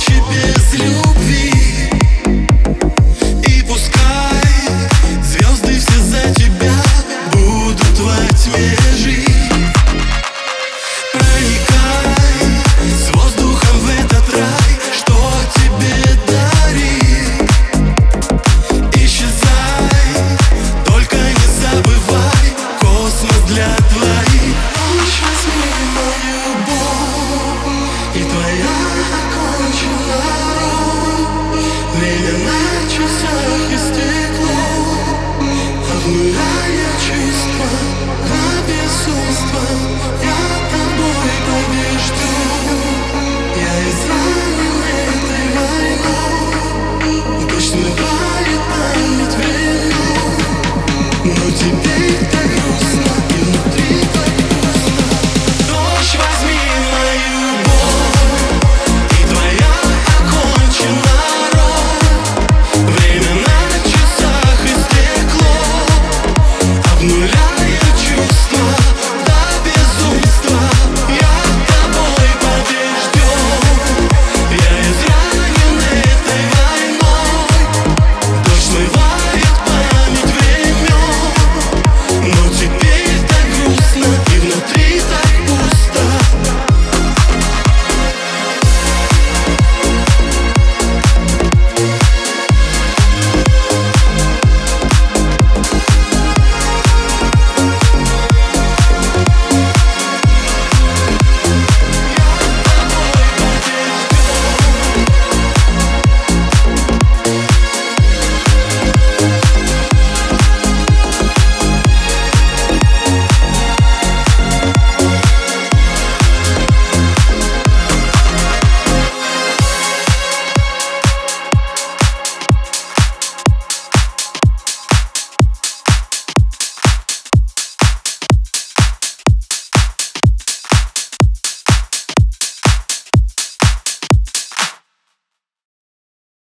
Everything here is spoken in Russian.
ночи без любви.